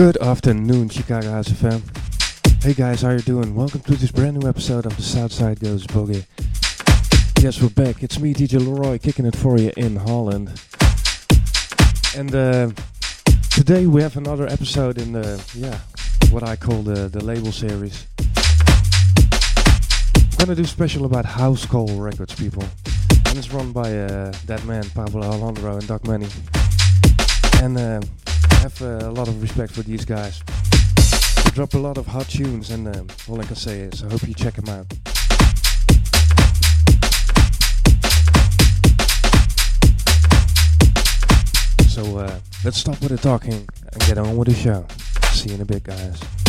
Good afternoon, Chicago House FM. Hey guys, how you doing? Welcome to this brand new episode of the Southside Goes Boogie. Yes, we're back. It's me, DJ Leroy, kicking it for you in Holland. And uh, today we have another episode in the, yeah, what I call the, the label series. I'm gonna do special about House Call Records, people. And it's run by uh, that man, Pablo Alejandro and Doc Manny. And uh, have uh, a lot of respect for these guys. They drop a lot of hot tunes, and um, all I can say is I hope you check them out. So uh, let's stop with the talking and get on with the show. See you in a bit, guys.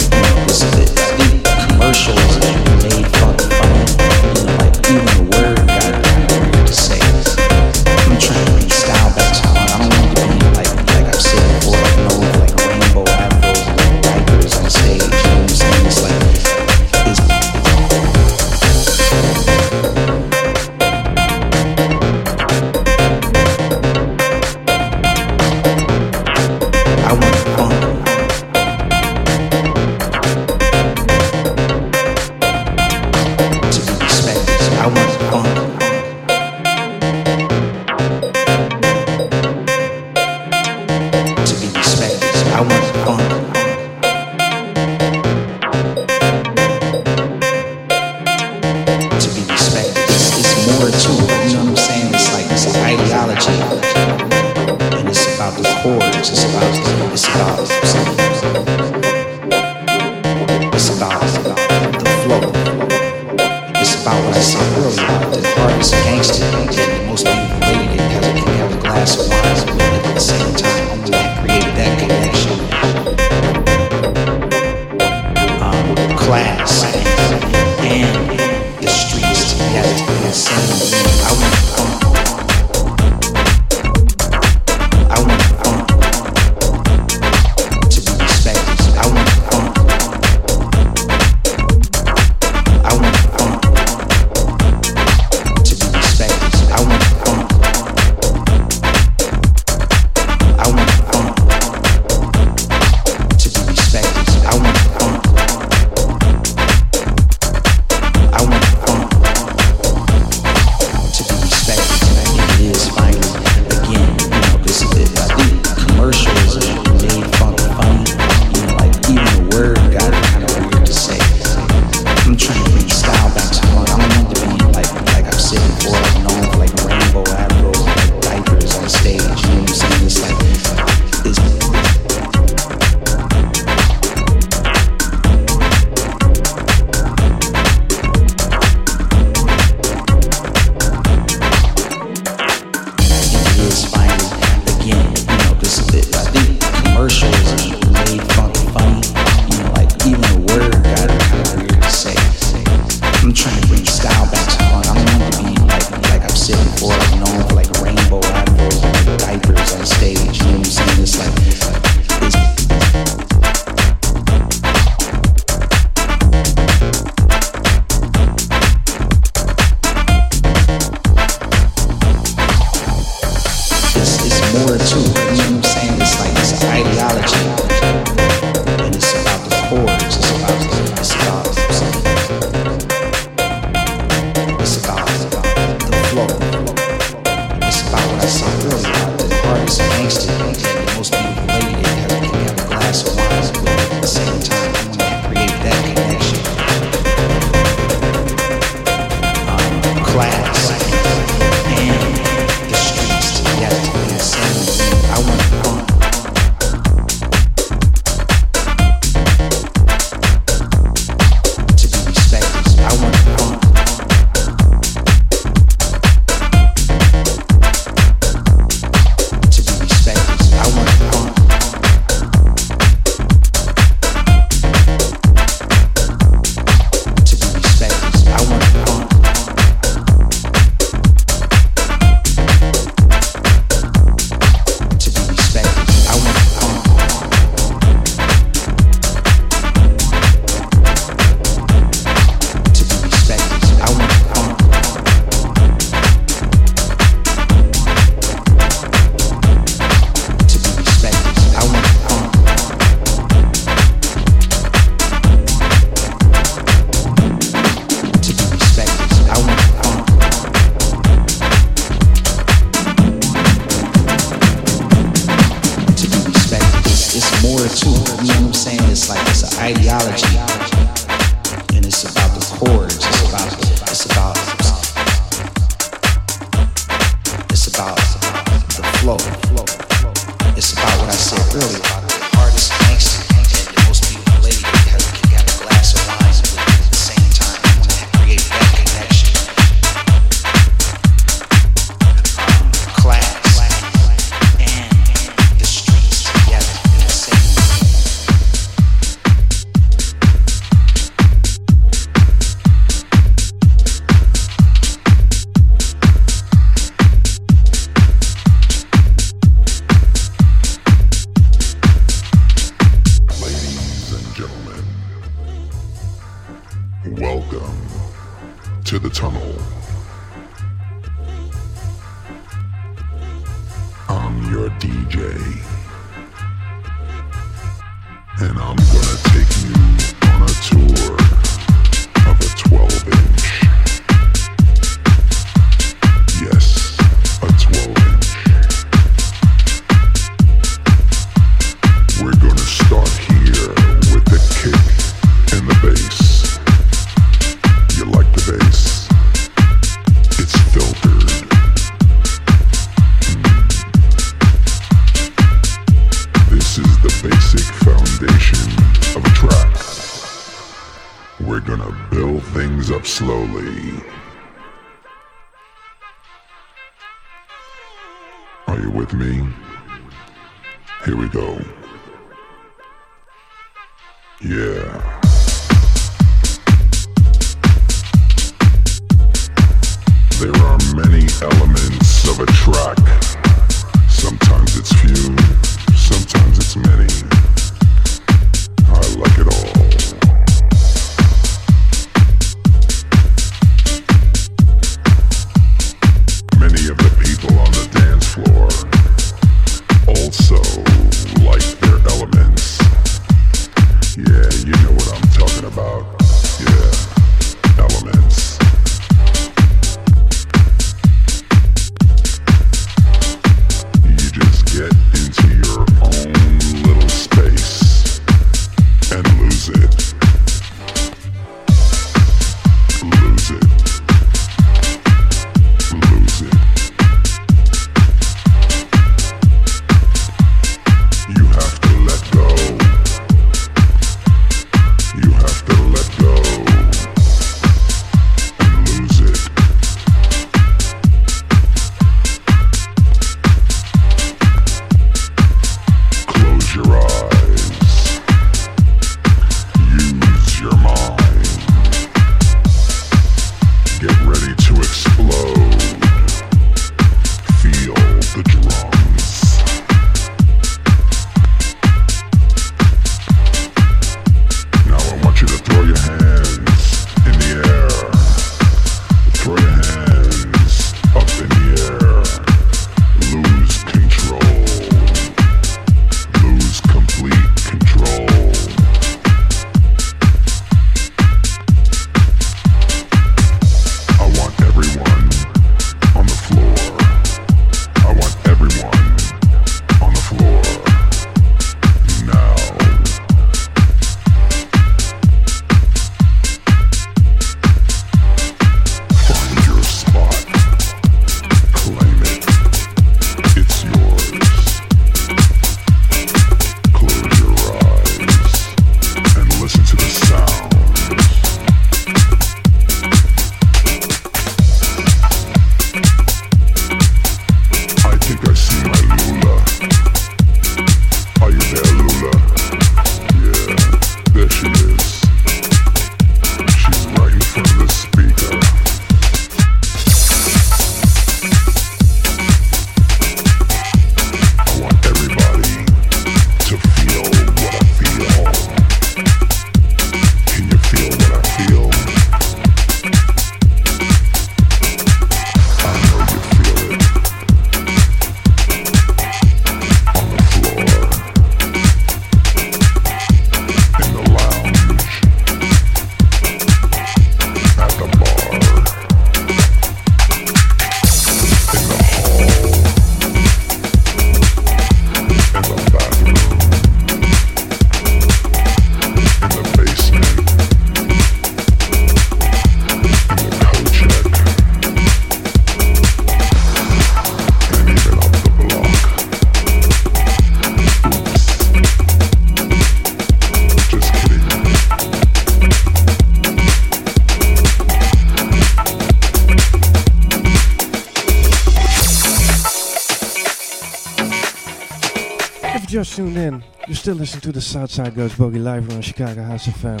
Southside Goes Boogie live on Chicago House FM.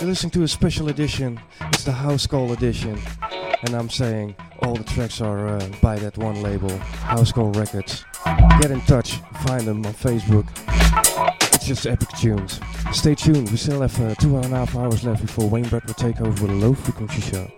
You're listening to a special edition. It's the House Call edition, and I'm saying all the tracks are uh, by that one label, House Call Records. Get in touch, find them on Facebook. It's just epic tunes. Stay tuned. We still have uh, two and a half hours left before Wayne Brett will take over with a low frequency show.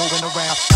All of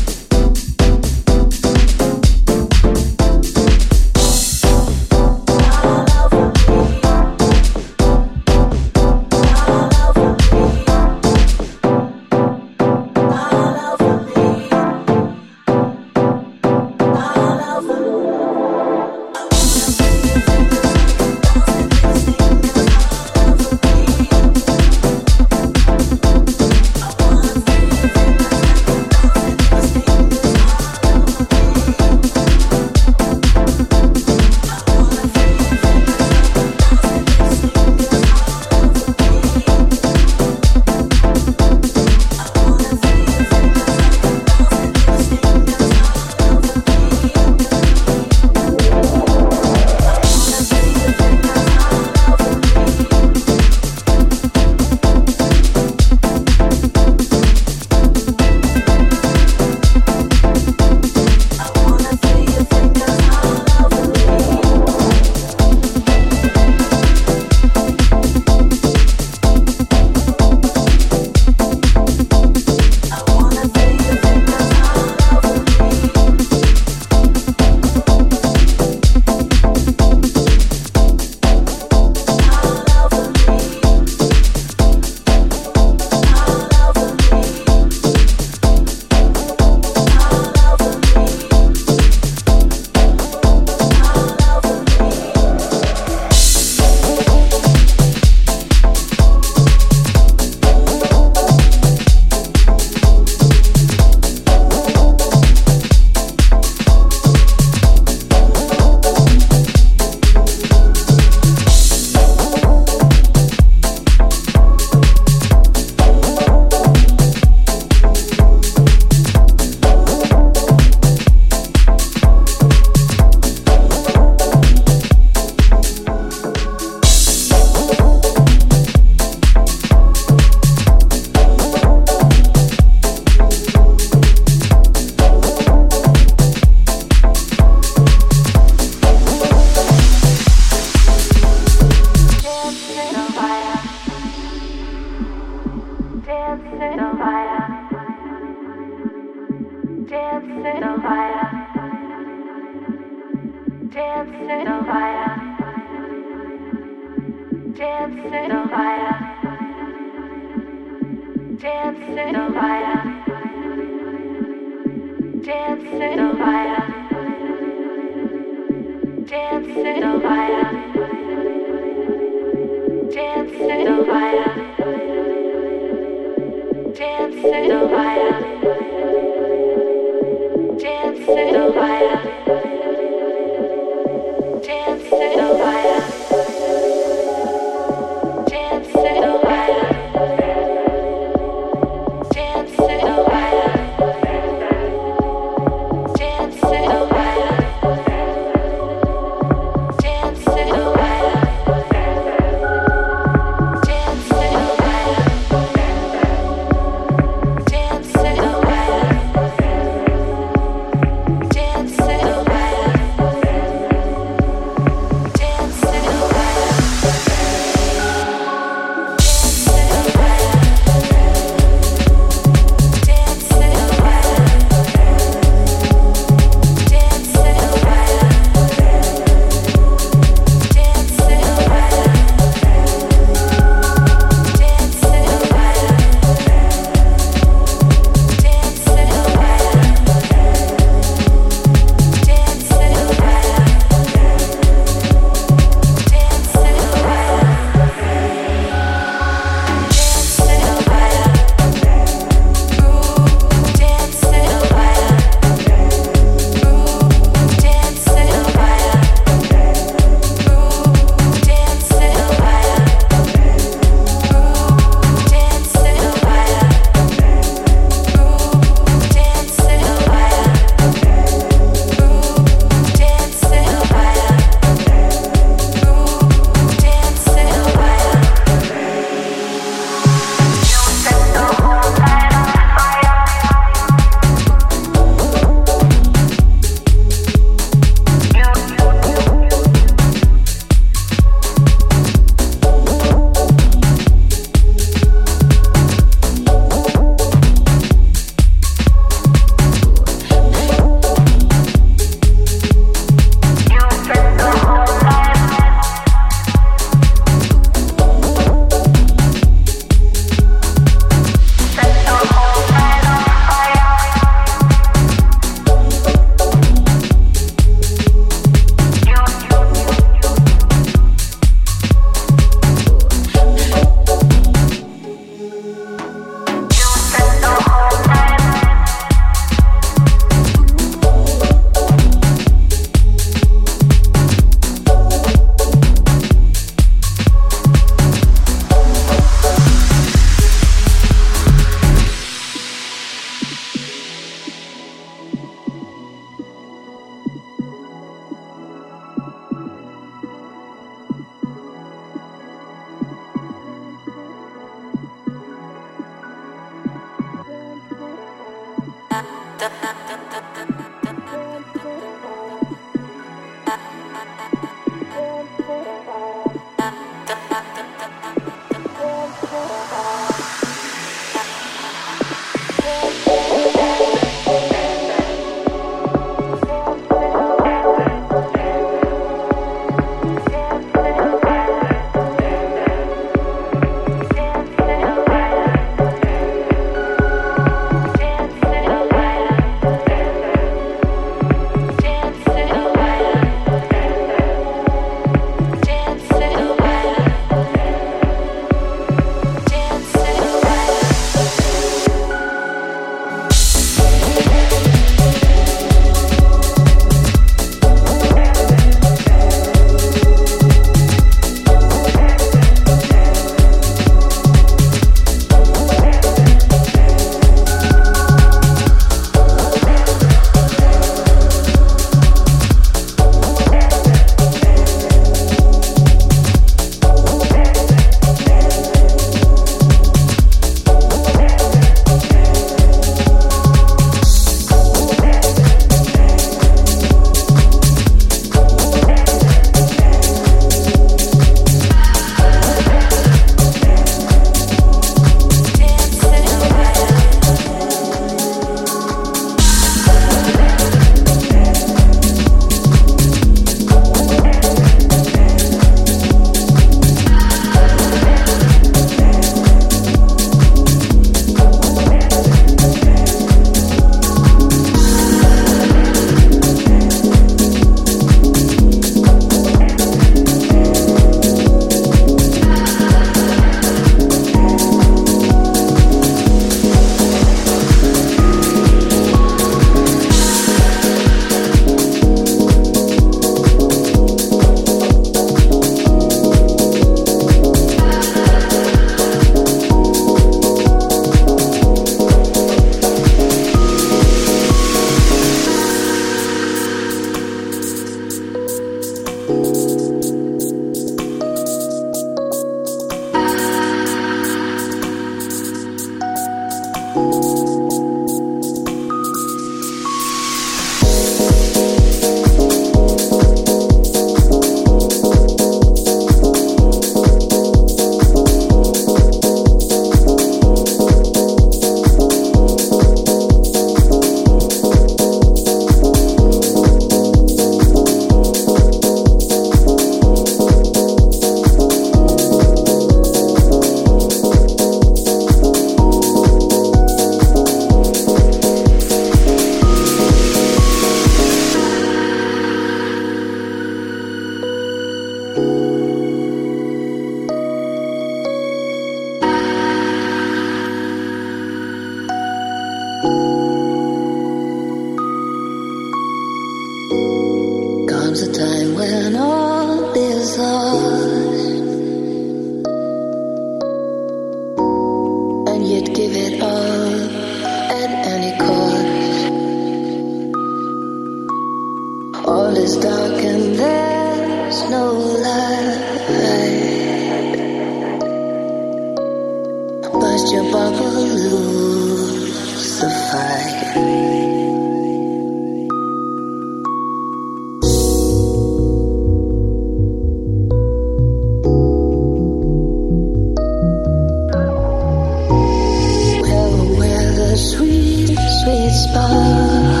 吧。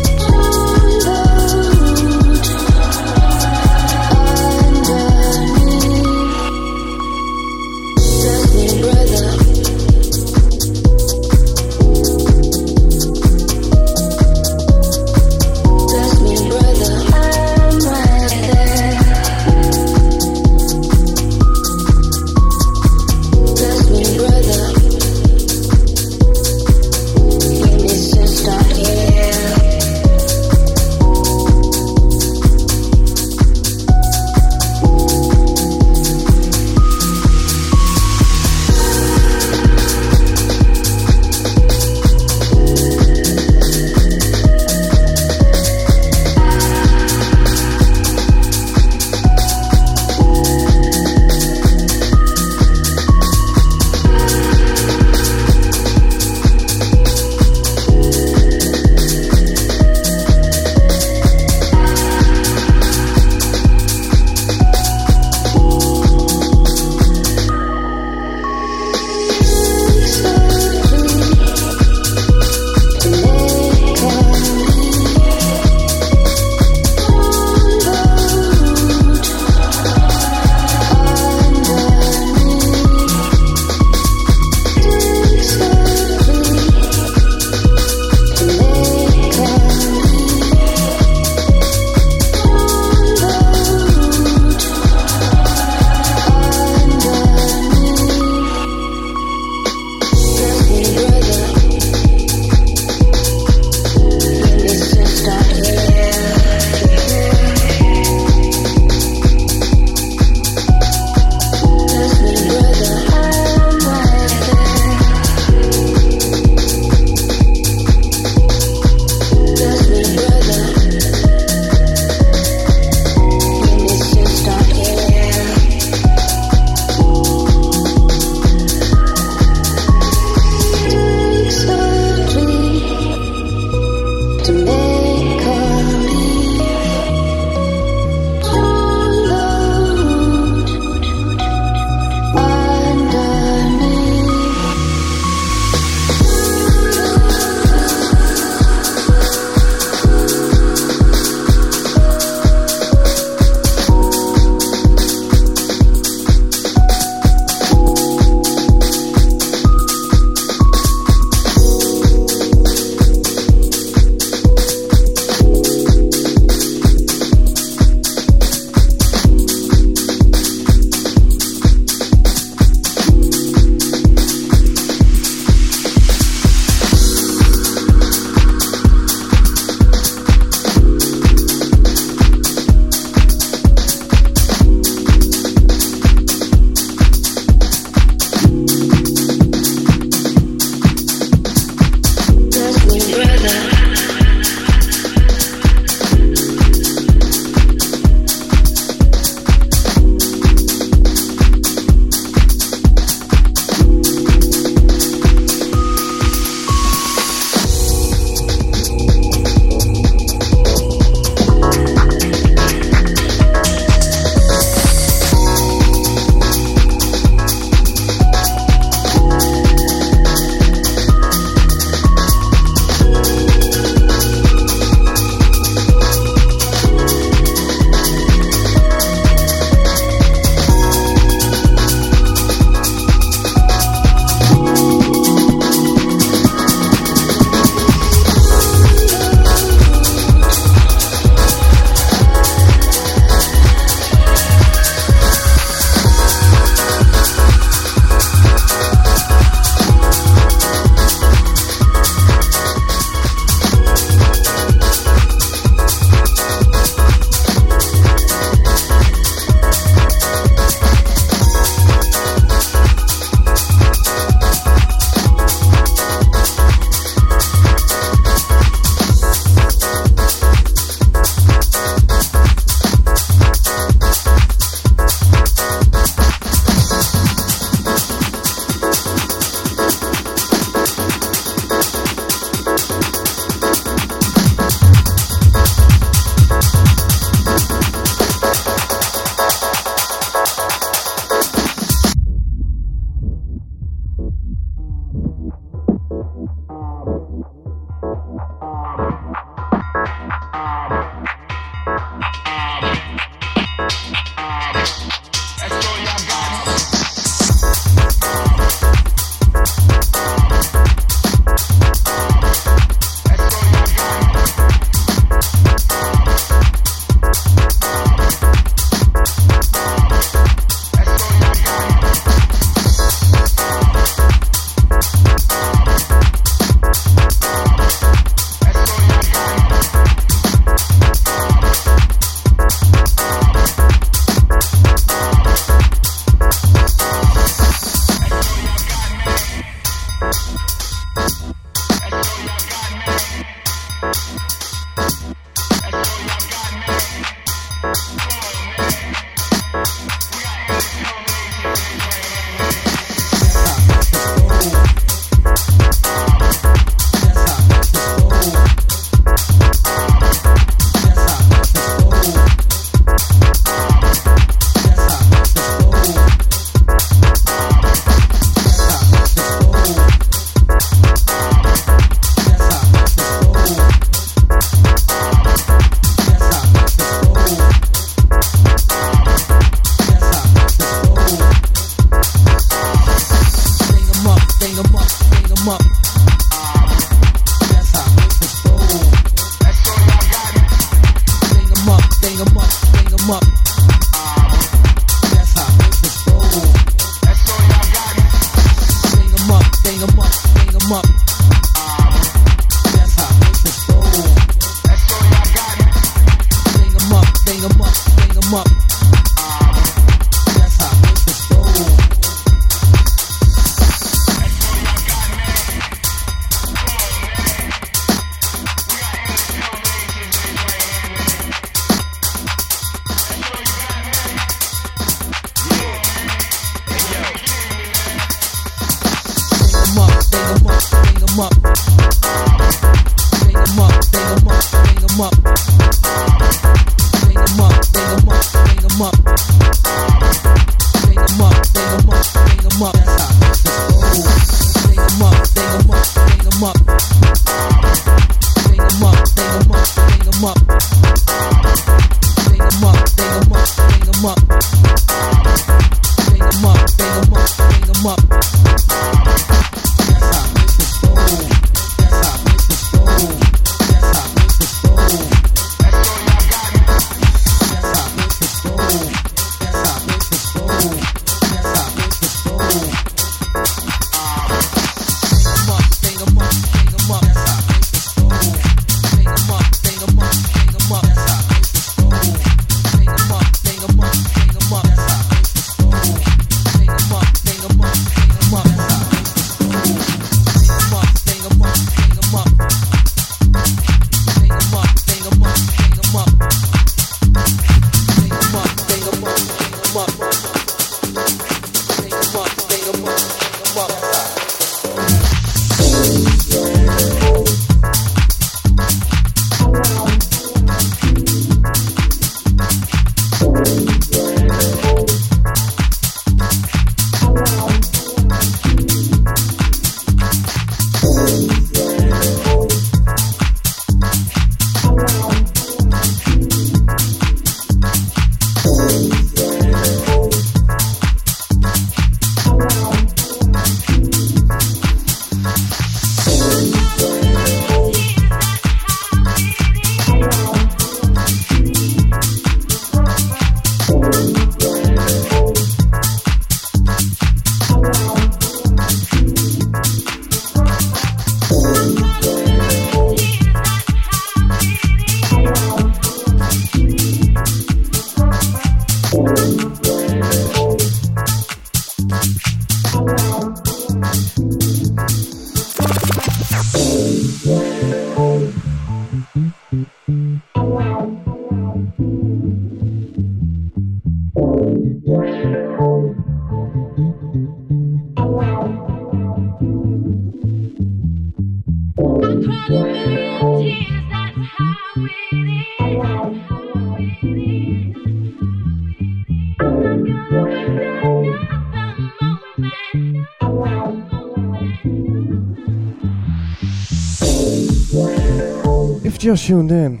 Tuned in,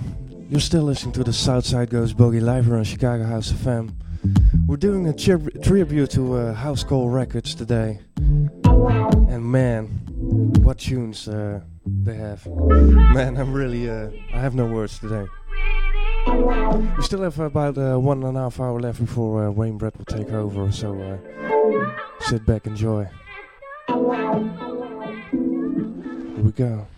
you're still listening to the Southside Goes Boogie live here on Chicago House of FM. We're doing a tri tribute to uh, House Call Records today. And man, what tunes uh, they have. Man, I'm really, uh, I have no words today. We still have about uh, one and a half hour left before uh, Wayne Brett will take over, so uh, sit back, enjoy. Here we go.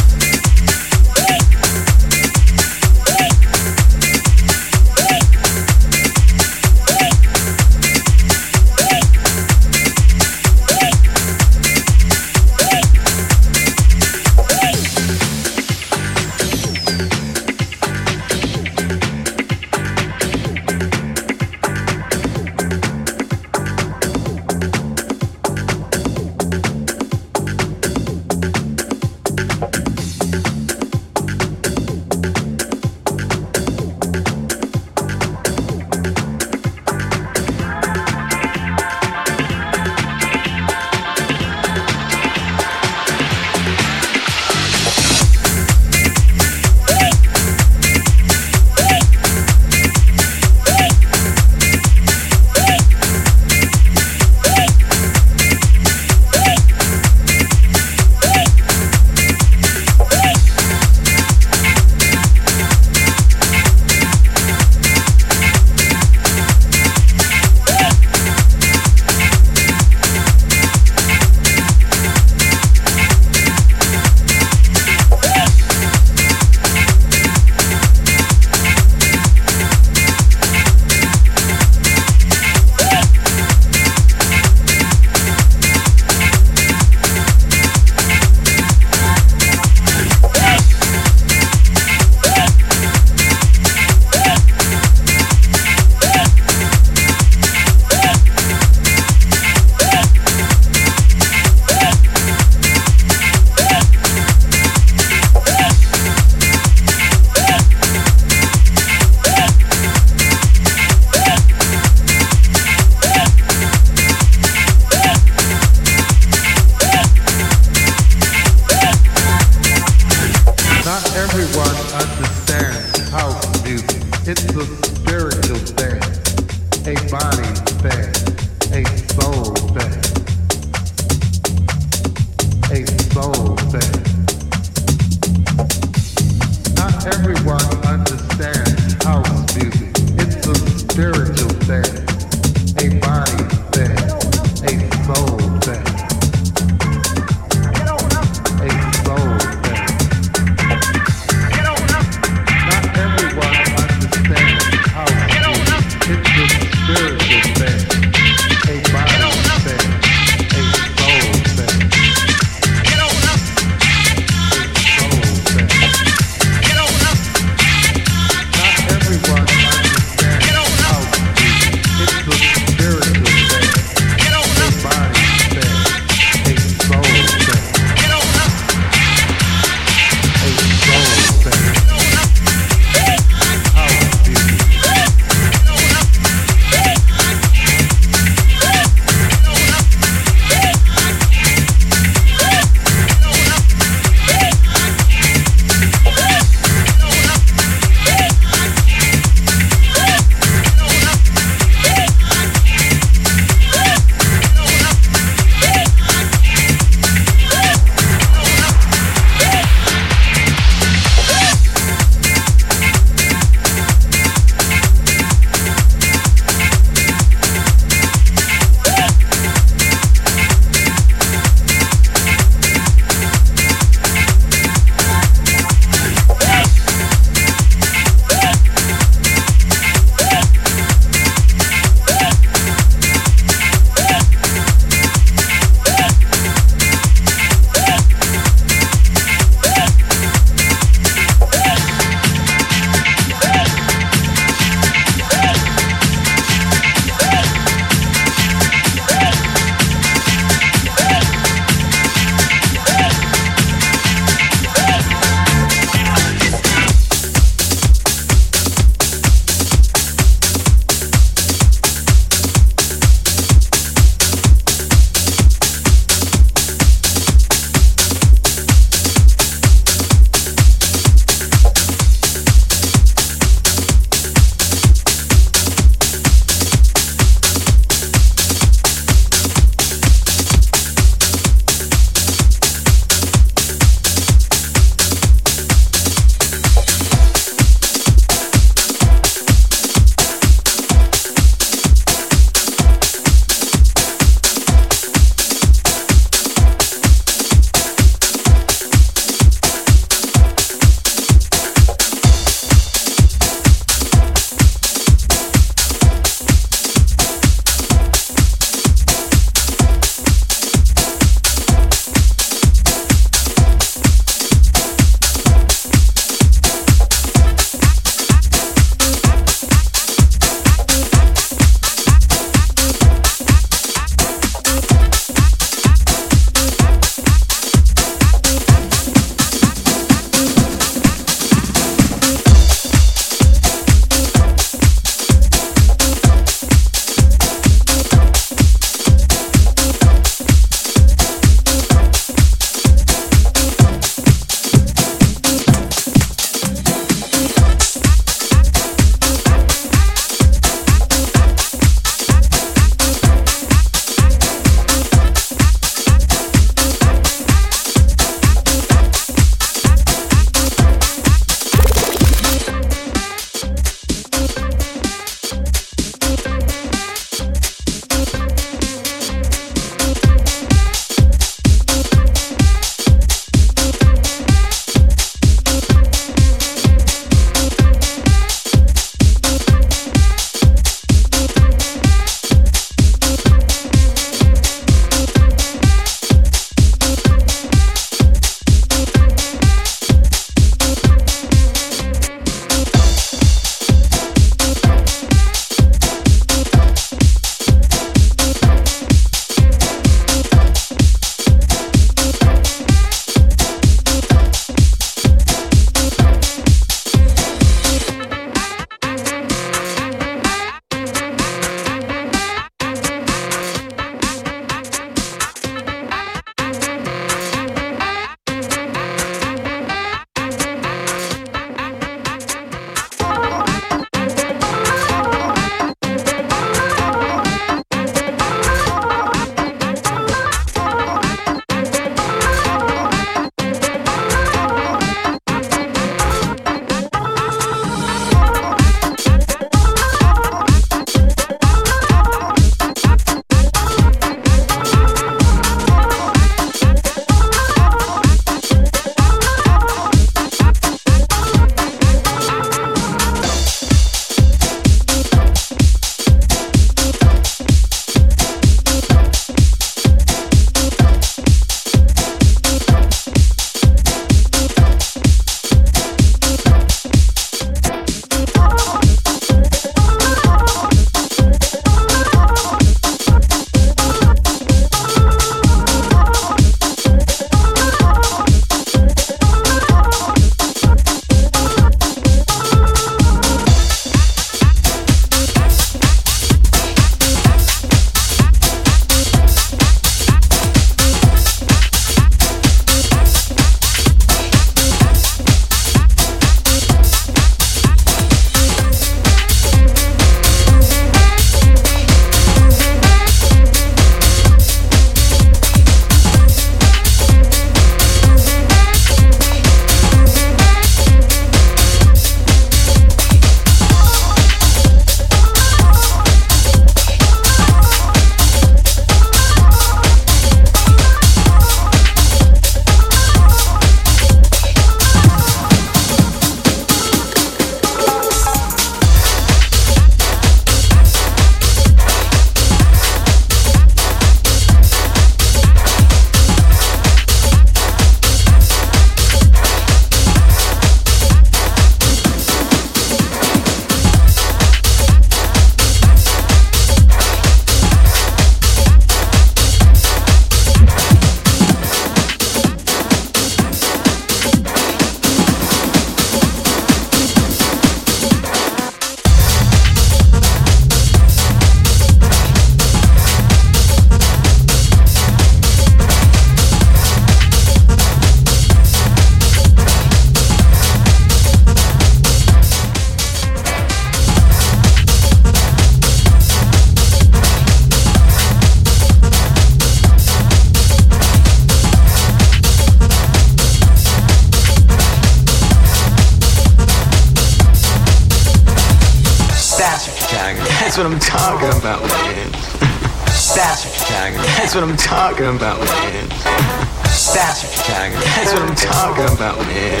That's what I'm talking about, man. That's what you're talking about. That's what I'm talking about, man. That's what you're talking about. That's what I'm talking about, man.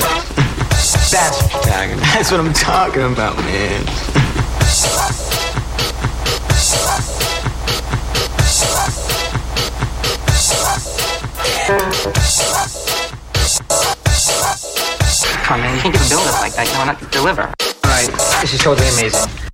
That's what you're talking about. That's what I'm talking about, man. Come on, man, you can't give a build up like that. You know, not to deliver. All right, this is totally amazing.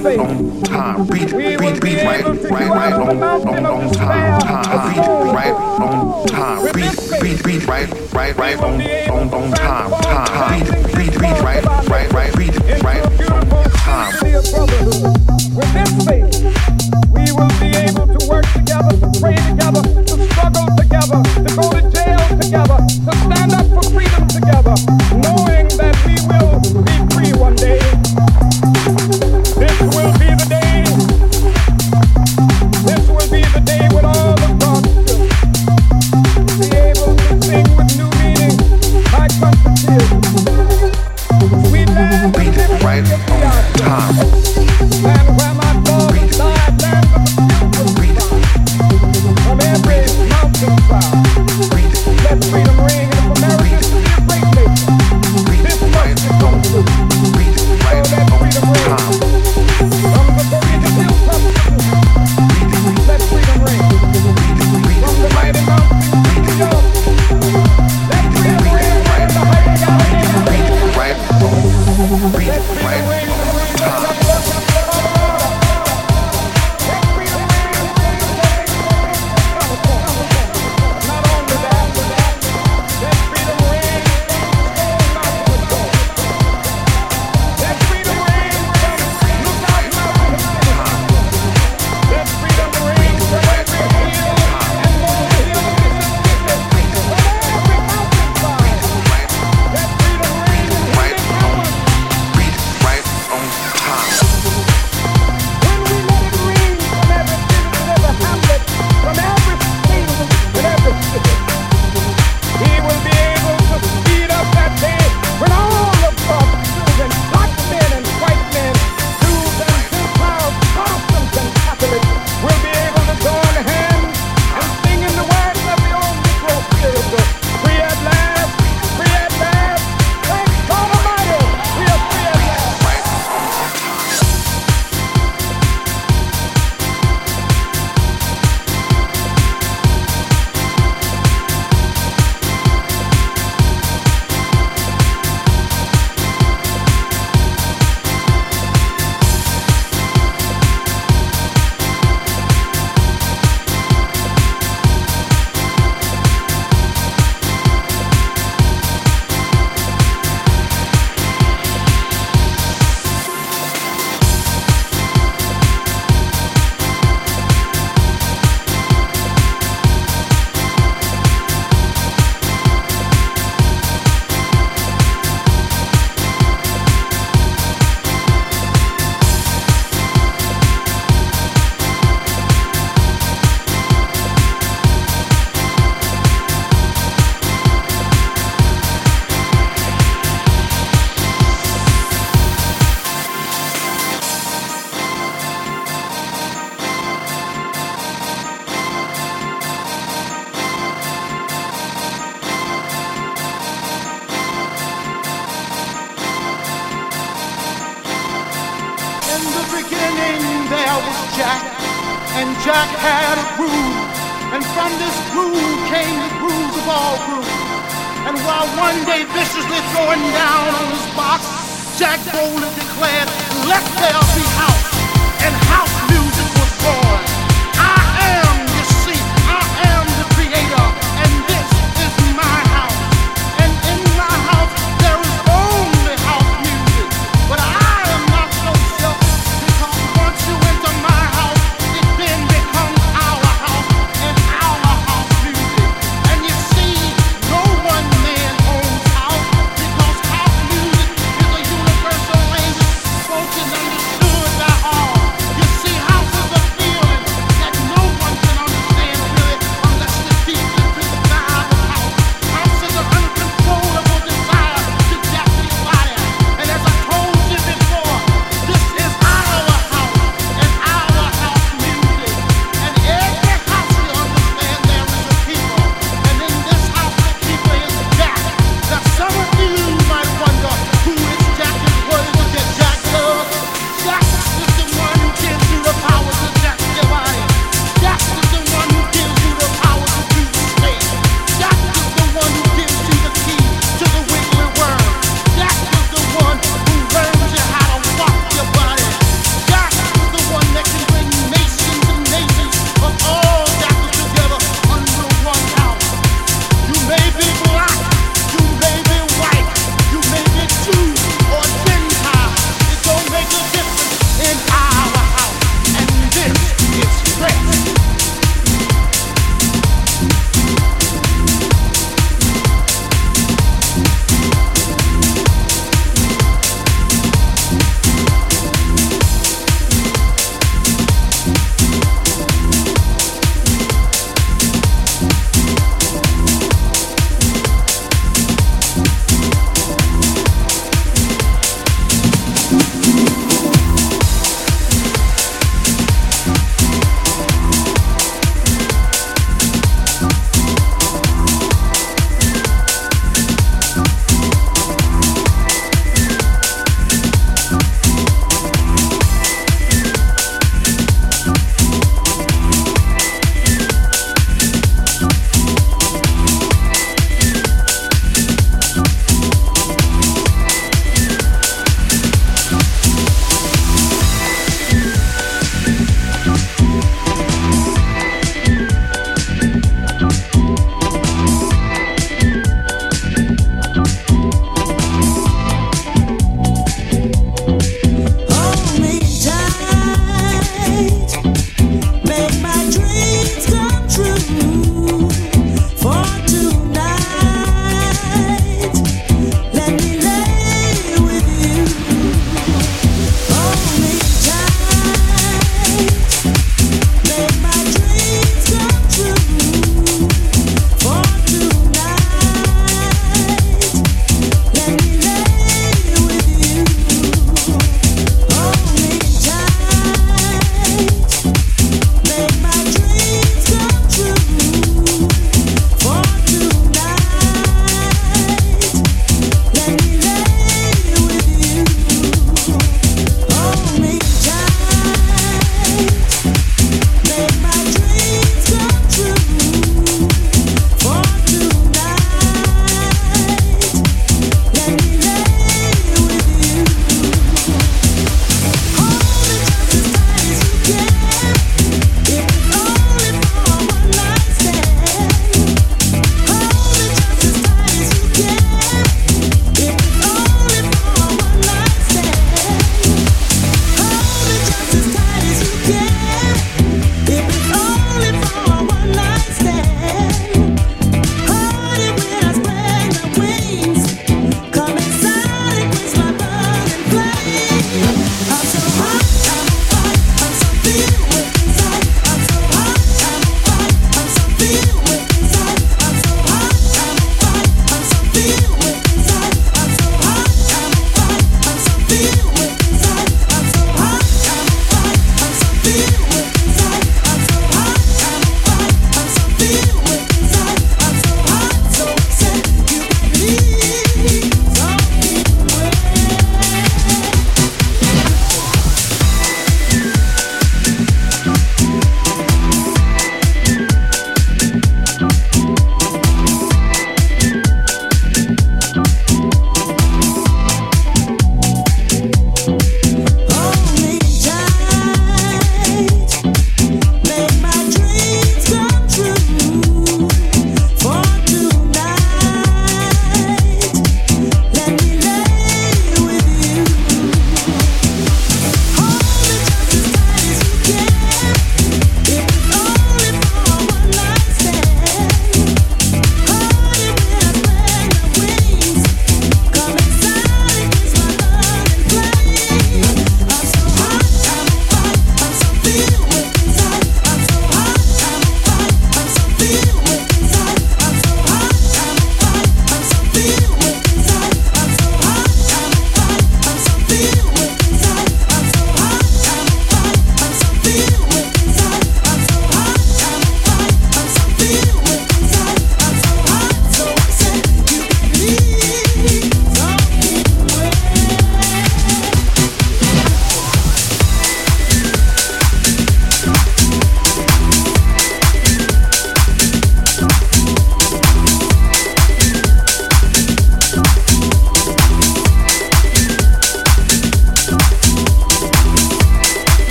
Long time. Beat, beat, beat, right, right, right, long, long, long time, time. Beat, right, long time. Beat, beat, beat, right, right, right, long, long on time, time. Beat, beat, beat, right.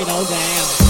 Break it on down.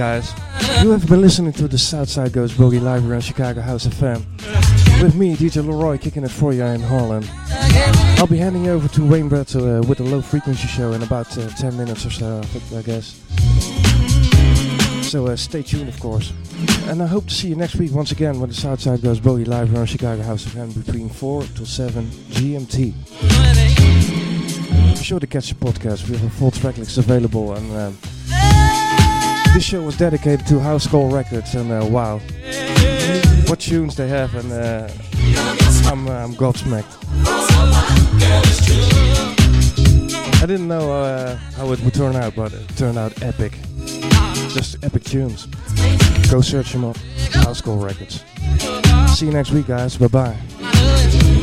Guys, you have been listening to the Southside Goes Boogie live around Chicago House of FM. With me, DJ Leroy, kicking it for you in Holland. I'll be handing over to Wayne Brettel uh, with the low frequency show in about uh, 10 minutes or so, I, guess. So uh, stay tuned, of course. And I hope to see you next week once again when the Southside Goes Boogie live around Chicago House of FM between 4 till 7 GMT. Be sure to catch the podcast. We have a full track list available and um, this show was dedicated to House Call Records and uh, wow, what tunes they have and uh, I'm, uh, I'm gobsmacked. I didn't know uh, how it would turn out, but it turned out epic. Just epic tunes. Go search them up. House Call Records. See you next week, guys. Bye bye.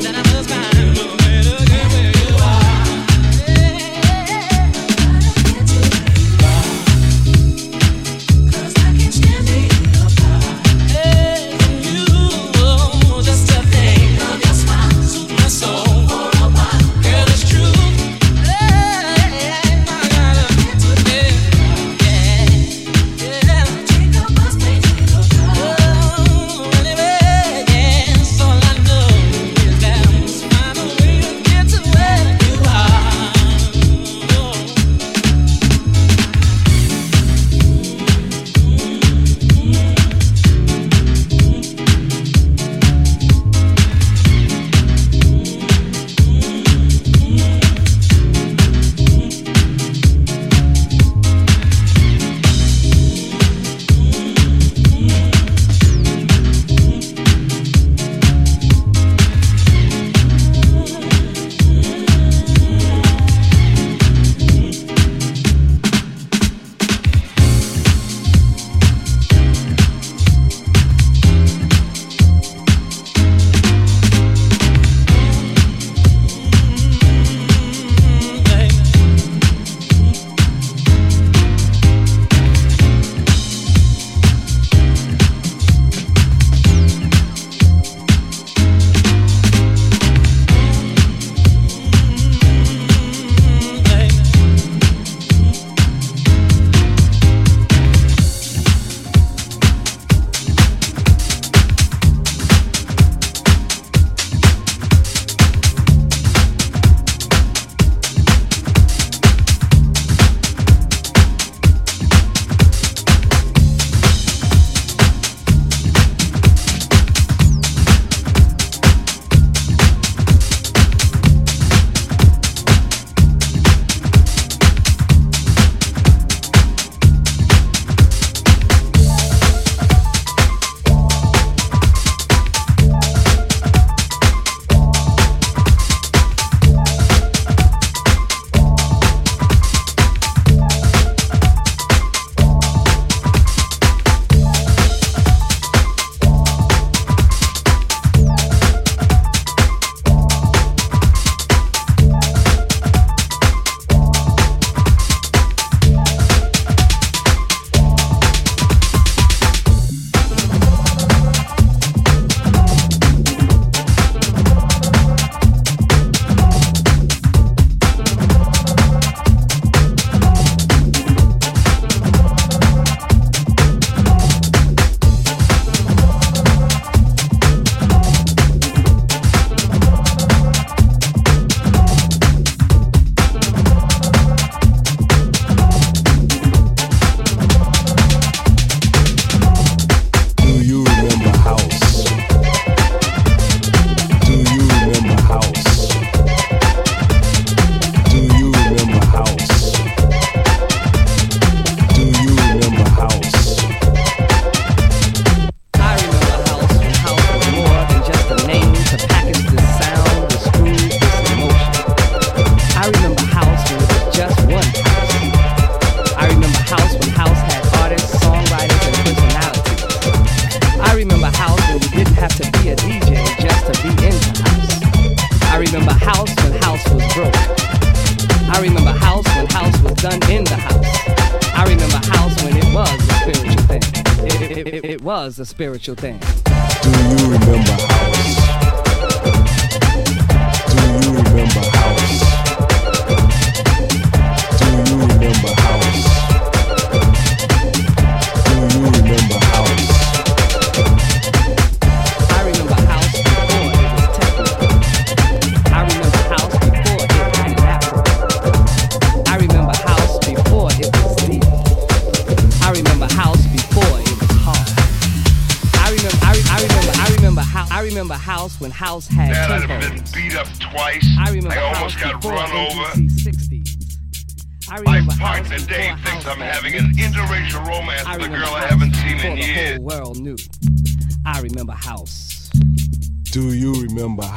spiritual thing.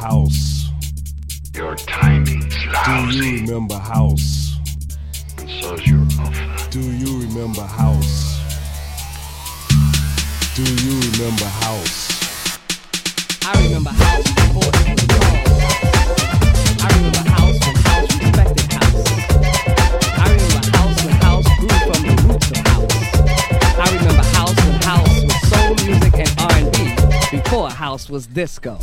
house? Your timing's lousy. Do you remember house? And so's your offer. Do you remember house? Do you remember house? I remember house before it was called. I remember house when house respected house. I remember house when house grew from the roots of house. I remember house when house was soul music and R&B before house was disco.